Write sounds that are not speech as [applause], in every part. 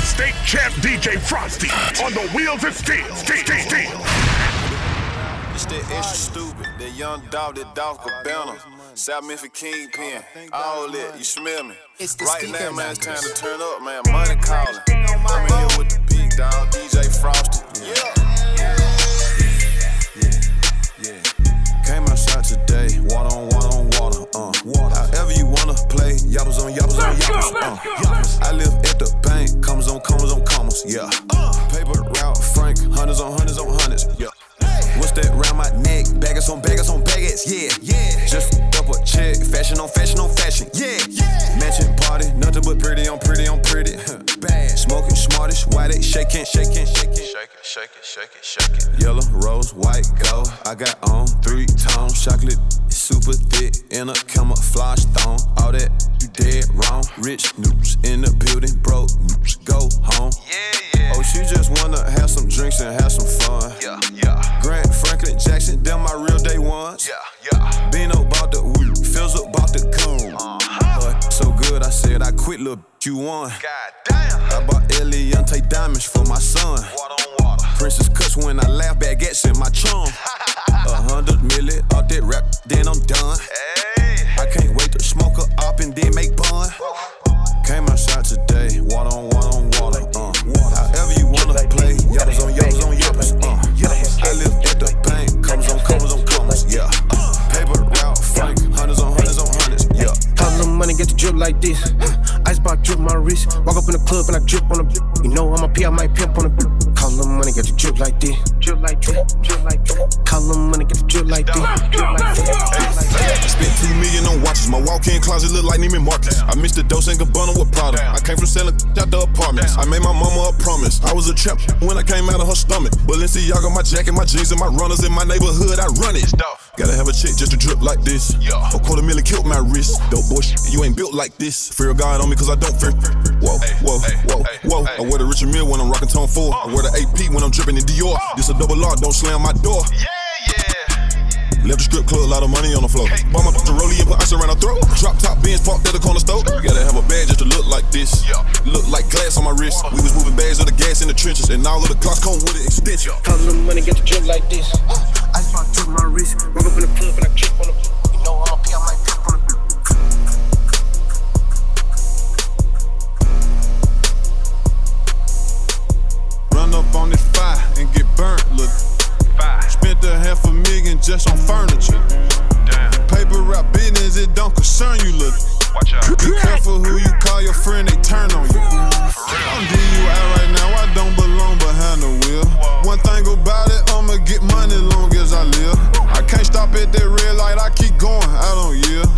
the state champ DJ Frosty on the wheels of steel. Steel, steel, steel. It's that extra stupid, that young Dolph, that dog cabana. South Memphis Kingpin, all that, you smell me? It's the right now, man, it's time to turn up, man. Money calling. I'm in here with the big dog, DJ Frosty. Yeah. Yeah, yeah. Came outside today, water on water play, yappers on yappers on yappers, uh. I live at the bank, commas on commas on commas, yeah. Paper route, Frank, hundreds on hundreds on hundreds, yeah. What's that round my neck? Baggers on baggers, my son. Princess cuts when I laugh, baguettes in my chum. A hundred million milli off that rap, then I'm done. On watches. My walk-in closet look like Neiman Marcus. I missed the Dolce and Gabbana with Prada. I came from selling out the apartments. I made my mama a promise. I was a champ when I came out of her stomach. Balenciaga, my jacket, my jeans, and my runners in my neighborhood. I run it. Gotta have a chick just to drip like this. A quarter million killed my wrist. Dope boy, you ain't built like this. Fear God on me cause I don't fear. Whoa, whoa, whoa, whoa. I wear the Richard Mille when I'm rocking Tom Ford. I wear the AP when I'm dripping in Dior. This a double R, don't slam my door. Left the strip club, a lot of money on the floor. Bought my the rollie and put ice around her throat. Drop top Benz parked at the corner store. You gotta have a bag just to look like this. Look like glass on my wrist. We was moving bags of the gas in the trenches, and all of the clocks come with an extension. Call little money, get the drip like this. Icebox drip my wrist. Walk up in the club and I drip on the. You know I'm a P, I might pimp on the. Run up on this fire and get burnt, look. Half a million just on furniture. Damn. Paper route business, it don't concern you, look. Be careful who you call your friend, they turn on you. I'm DUI right now, I don't belong behind the wheel. One thing about it, I'ma get money long as I live. I can't stop at that red light, I keep going, I don't yield.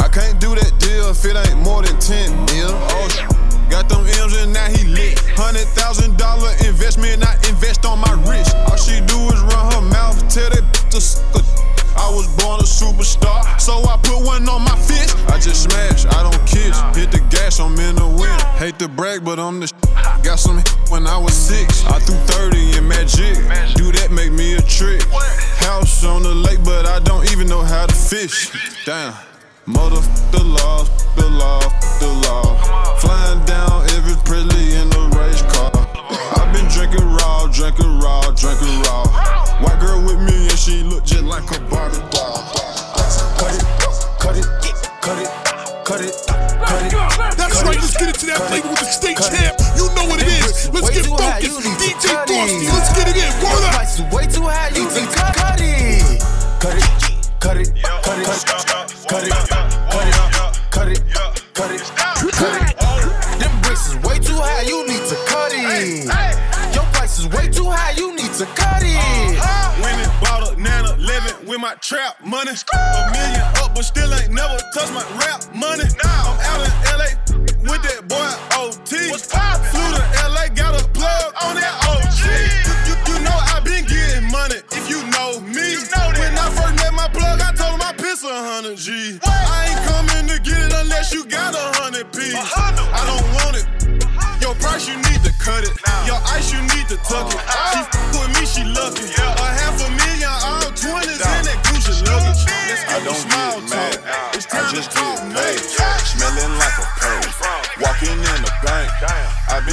I can't do that deal if it ain't more than 10 mil. Oh, Got them M's and now he lit. Hundred thousand dollar investment, I invest on my wrist. All she do is run her mouth, tell that to suck I was born a superstar, so I put one on my fist. I just smash, I don't kiss. Hit the gas, I'm in the wind. Hate to brag, but I'm the sh- Got some when I was six. I threw 30 in magic. Do that make me a trick. House on the lake, but I don't even know how to fish. Damn. Mother the law, the law, the law. Flying down every Presley in a race car. I've been drinking raw, drinking raw, drinking raw. White girl with me and she look just like a Barbie doll. Cut it, cut it, cut it, cut it, cut it. That's right, let's get into that flavor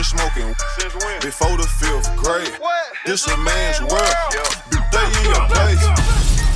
been smoking Since when? before the fifth grade. What? This a man's world. Yeah. Stay in your place.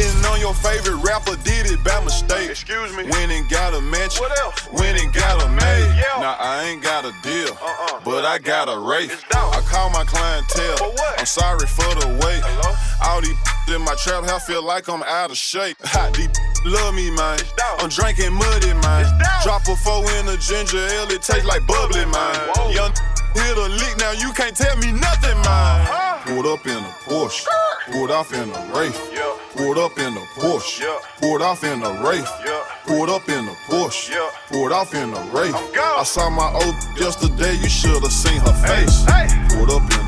And on your favorite rapper did it by mistake. Excuse me. Went and got a mansion. What else? Went and got a maid. Yeah. Now I ain't got a deal, Uh-uh. but I got a dope. I call my clientele. For what? I'm sorry for the wait. Hello? All these [laughs] in my trap house feel like I'm out of shape. [laughs] Hot these [laughs] love me, man. I'm drinking muddy, man. Drop a four in a ginger ale, it tastes like bubbly, man. Young hit a lick, now you can't tell me nothing, man. Pulled up in a Porsche, pulled off in a Wraith. Pulled up in a Porsche, pulled off in a Wraith. Pulled up in a Porsche, pulled off in a Wraith. I saw my old yesterday, you should have seen her face. Pulled up in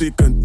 large. Sick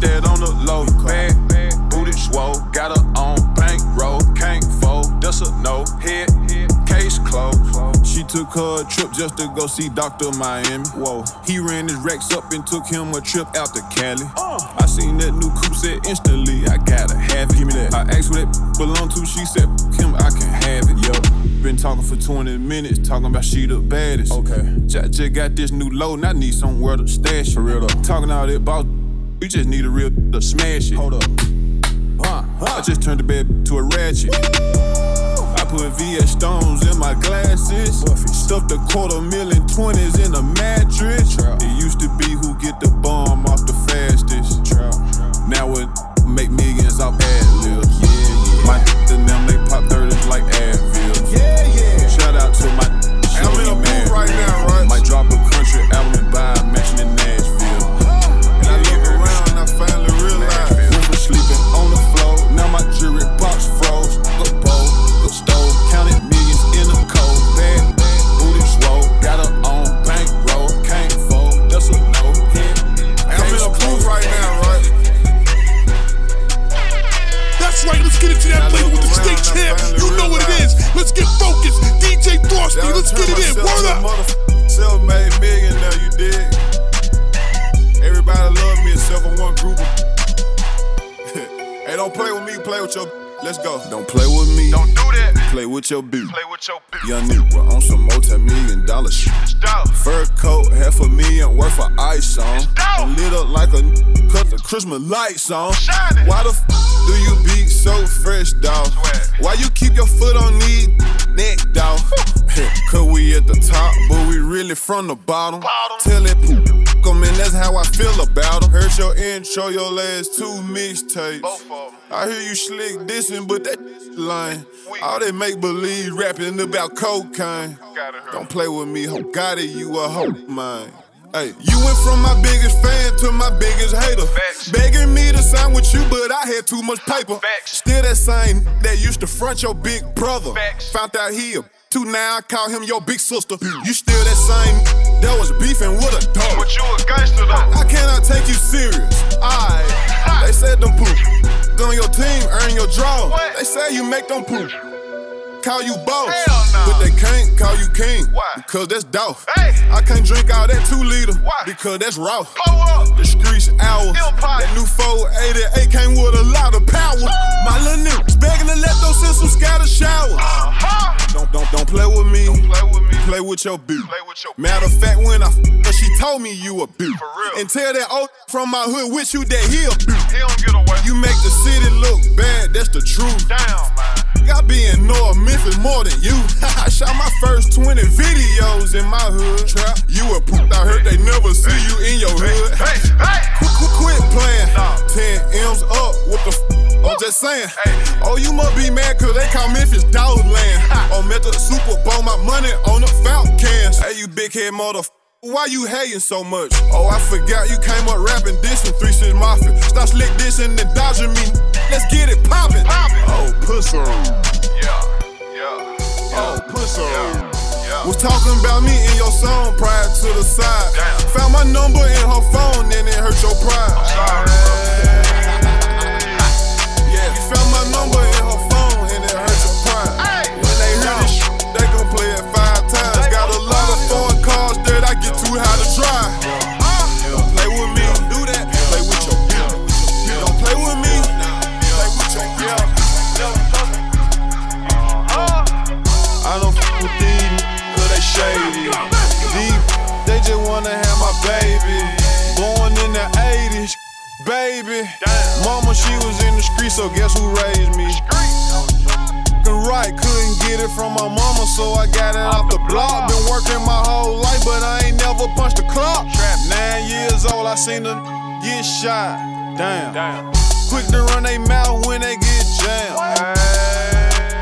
keep that on the low. Bad, booted swole, got her on bankroll, can't fold, that's a no hit. Case closed. She took her a trip just to go see Dr. Miami. Whoa. He ran his racks up and took him a trip out to Cali. Uh. I seen that new coupe said instantly, I gotta have it. Give me that. I asked what it belong to, she said, him, I can have it. Yo. Been talking for 20 minutes, talking about she the baddest. Okay. Just, just got this new load, and I need somewhere to stash it. For real though. Talking all that about, you just need a real to smash it. Hold up. Huh, I just turned the bed to a ratchet. I put VS Stones in my glasses. Stuffed a quarter million twenties in a mattress. It used to be who get the bomb off the fastest. Now it That's right, let's get into that I flavor with the state champ. You know what it is. Let's get focused. DJ Frosty, let's get it in. Word up. motherf- Self-made millionaire, you dig? Everybody love me except for one group. of- [laughs] hey, don't play with me, play with your. Let's go. Don't play with me. Don't do that. play with your beat. Play with your bitch. Young nigga on some multi-million dollar shit. Stop. Fur coat, half a million worth of ice on. dope. Lit up like a n- cut the Christmas lights on. Shining. Why the f do you be so fresh, dawg? Swag. Why you keep your foot on these neck, dawg? [laughs] Cause we at the top, but we really from the bottom. Bottom. Tell it, [laughs] come in, that's how I feel about them. Heard your intro, your last two mixtapes. Both of 'em. I hear you slick dissing, but that [laughs] lying. All they make believe rapping about cocaine. Don't play with me, ho. Got it, you a hoe, mine. Hey, you went from my biggest fan to my biggest hater. Facts. Begging me to sign with you, but I had too much paper. Still that same that used to front your big brother. Found out he a two now, I call him your big sister. You still that same that was beefing with a dog. But you a gangster though. I cannot take you serious. Alright, they said them poop. On your team, earn your draw. What? They say you make them poop. Call you boss, no. but they can't call you king. Why? Because that's dough. Hey. I can't drink all that two liter. Why? Because that's raw. The streets hours. Empire. That new 488 came with a lot of power. My little niggas begging to let those systems scatter showers. Uh-huh. Don't don't don't play with me. Play with me. Play with your bitch. Play with your Matter of fact, when I f she told me you a bitch. And tell that old [laughs] from my hood with you that he a bitch. He don't get away. You make the city look bad, that's the truth. down, man. I be in North Memphis more than you. [laughs] I shot my first 20 videos in my hood. Trap, you a poop. I heard they never see you in your hood. Hey, hey. [laughs] Quit, quit, quit playing. 10 M's up, what the f- I'm just saying. Oh, you must be mad cause they call Memphis dog land. I'm oh, at the Super Bowl, my money on the fountain cans. Hey, you big head motherfucker. Why you hating so much? Oh, I forgot you came up rapping dissing 3 6 Mafia. Stop slick dissing and dodging me. Let's get it poppin'. Poppin'. Oh, pussy. Yeah, yeah, Oh, pussy. yeah. Was talking about me in your song prior to the side. Damn. Found my number in her phone and it hurt your pride. Block. Been working my whole life, but I ain't never punched a clock. Nine years old, I seen them get shot. Damn. Damn. Quick to run they mouth when they get jammed.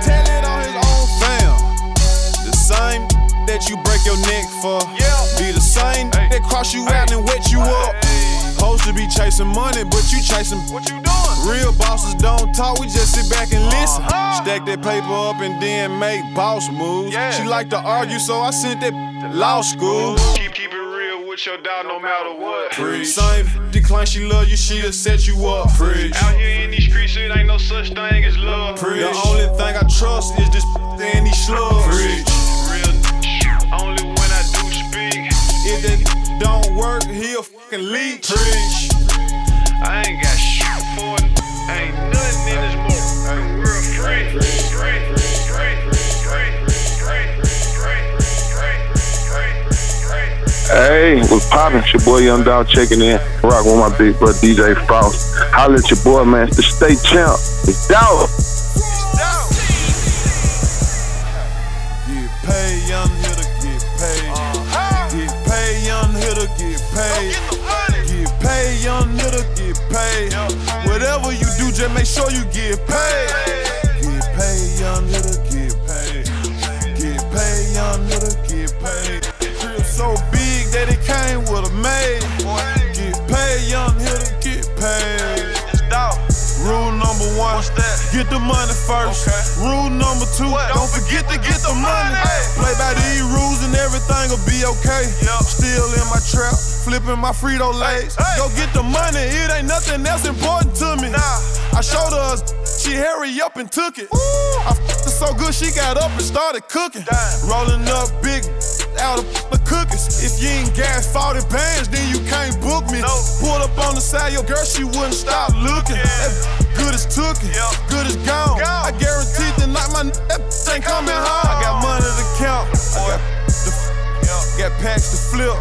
Tell it on his own fam. The same that you break your neck for. Yeah. Be the same Hey. that cross you out and wet you up. Supposed to be chasing money, but you chasing. What you doing? Real bosses don't talk, we just sit back and listen. Uh-huh. Stack that paper up and then make boss moves. Yeah. She like to argue, so I sent that to law school. Keep, keep it real with your dog no matter what. Same decline, she love you, she'll set you up. Preach. Out here in these streets, it ain't no such thing as love. The only thing I trust is this and these slugs. Real work, he'll fucking leech. Preach. I ain't got shit for it. Ain't nothing in this move. I'm real free. Free. Hey, what's poppin'? It's your boy Young Dolph checking in. Rock with my big brother DJ Frost. Holla at your boy, man. It's the state champ. It's Dolph. Young hitter, get paid. Whatever you do, just make sure you get paid. Get the money first. Rule number two, don't forget to get the money. Play by these rules and everything will be okay. Still in my trap, flipping my Frito Lays. Go get the money, it ain't nothing else important to me. I showed her, she hurry up and took it. I f***ed her so good, she got up and started cooking. Rolling up big out of the cookies. If you ain't gas 40 bands, Pulled up on the side, your girl, she wouldn't stop looking. That good as took it, good as gone. I guarantee tonight my n- that ain't coming home. I got money to count. I got the got packs to flip, [laughs]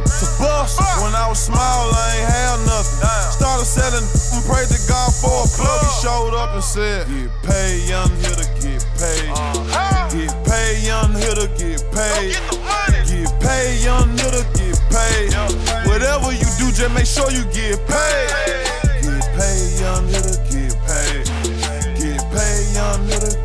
to bust. When I was small, I ain't had nothing. Started selling, and prayed to God for a plug. He showed up and said, Get paid, young hitter, get paid. Uh, get paid, young hitter, get paid. Get paid, young hitter, get paid. Whatever you do, just make sure you get paid. Get paid, young hitter, get paid. Get paid, young hitter,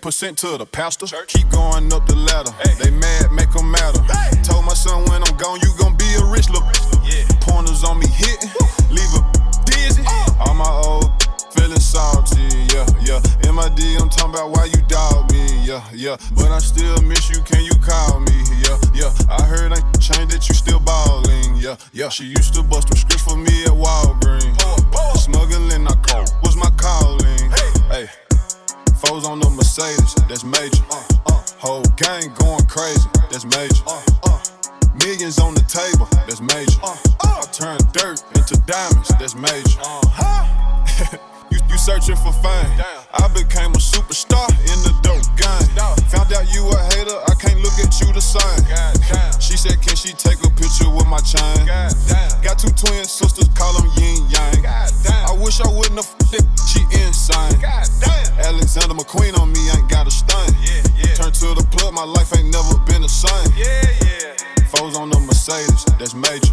10% to the pastor. Keep going up the ladder. They mad, make them matter. Told my son when I'm gone, you gon' be a rich little yeah. Pointers on me hitting. Leave a dizzy. All my old feeling salty, yeah, yeah. MID, I'm talking about why you dog me, yeah, yeah. But I still miss you, can you call me, yeah, yeah. I heard I changed that you still ballin', yeah, yeah. She used to bust them scripts for me at Walgreens. Smuggling, I call, was my calling, hey. Foes on the Mercedes, that's major. Whole gang going crazy, that's major. Millions on the table, that's major. I turn dirt into diamonds, that's major. Uh-huh. [laughs] searching for fame. I became a superstar in the dope game. Found out you a hater, I can't look at you the same. She said, Can she take a picture with my chain? Got two twin sisters, call them yin yang. I wish I wouldn't have f***ed she insane. Alexander McQueen on me ain't got a stain. Turn to the plug, my life ain't never been the same. Foes on the Mercedes, that's major.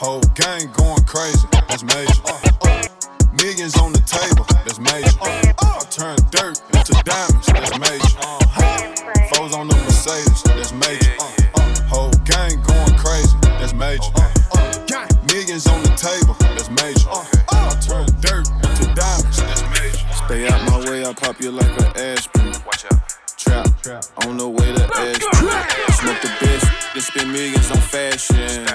Whole gang going crazy, that's major. Millions on the table, that's major. I turn dirt into diamonds, that's major. Uh-huh. Foes on the Mercedes, that's major. Uh-huh. Whole gang going crazy, that's major. Uh-huh. Millions on the table, that's major. I turn dirt into diamonds, that's major. Stay out my way, I pop you like an aspirin. Watch out. Trap, on the way to Ashton. Smoke the best, then spend millions on fashion.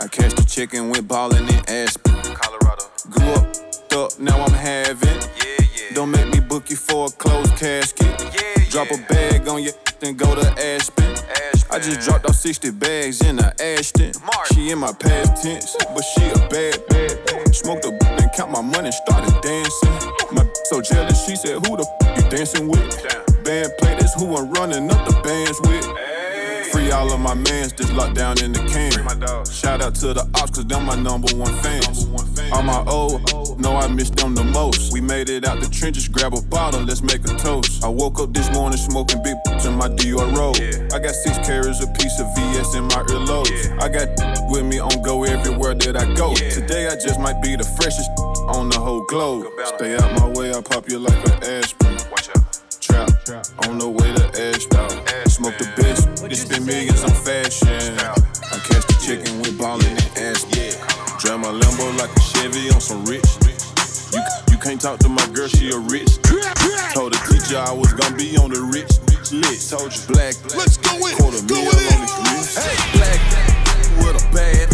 I cashed the chicken, went ballin' in Aspen. Up, now I'm having. Don't make me book you for a closed casket. Yeah, Drop a bag on you, then go to Aspen. I just dropped off 60 bags in a Ashton. She in my past tense, but she a bad, bad. Smoked a then count my money, started dancing. My so jealous, she said, Who the f you dancing with? Band play, that's who I'm running up the bands with. All of my mans just locked down in the can. Shout out to the ops, cause them my number one fans. All my old, know I miss them the most. We made it out the trenches, grab a bottle, let's make a toast. I woke up this morning smoking big [laughs] in my Dior robe. I got six carats, a piece of VS in my earlobes. I got [laughs] with me on go everywhere that I go. Today I just might be the freshest [laughs] on the whole globe. Stay out my way, I pop you like an aspirin. Trap, on the way to Ashton. Smoke the best, this spend millions on fashion. I catch the chicken with ballin' and Aspen. Drive my Lambo like a Chevy on some rich. You, you can't talk to my girl, she a rich. Told the teacher I was gonna be on the rich list. Told you black, Let's go in, quarter go mil in. on this wrist. Black with a bag.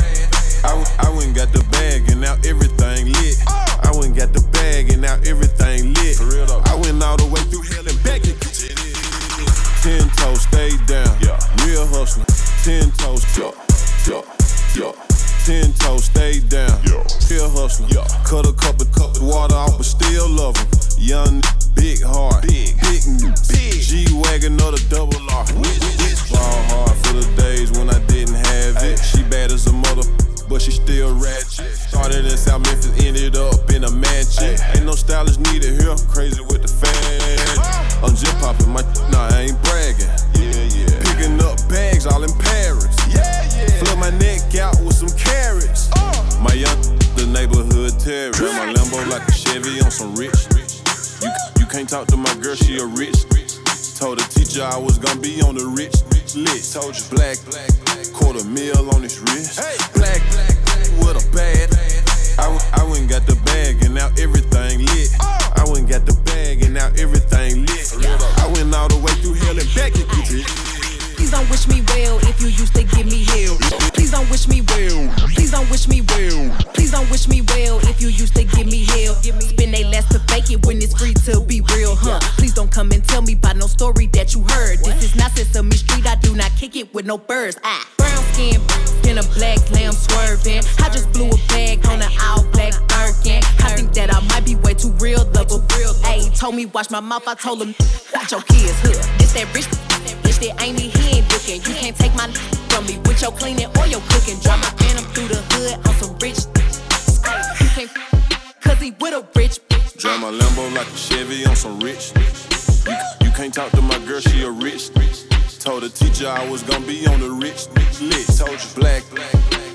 I, w- I went and got the bag and now everything lit. Uh. I went and got the with no birds. Ah, brown skin in a black lamb swerving. I just blew a bag on an all black Birkin. I think that I might be way too real, double real. Told me watch my mouth. I told him watch your kids, huh? This that rich. Bitch, that ain't me, he ain't looking. You can't take my from me with your cleaning or your cooking. Drive my phantom through the hood on some rich. [laughs] You can't, [laughs] cause he with a rich bitch. Drive my Lambo like a Chevy on some rich. You, you can't talk to my girl, she a rich. Told the teacher I was gonna be on the rich bitch list. Told you black,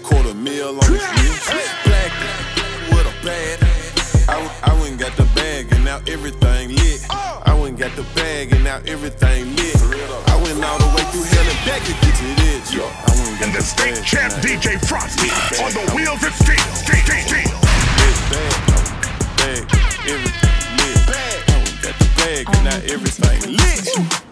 quarter meal on his wrist. Black with a bad. I, I went got the bag and now everything lit. I went got the bag and now everything lit. I went all the way through hell and back to get to this. Yo, I went got And the state champ DJ Frosty on the wheels of steel, steel. Bag, bag, everything lit. I went got the bag and now everything lit.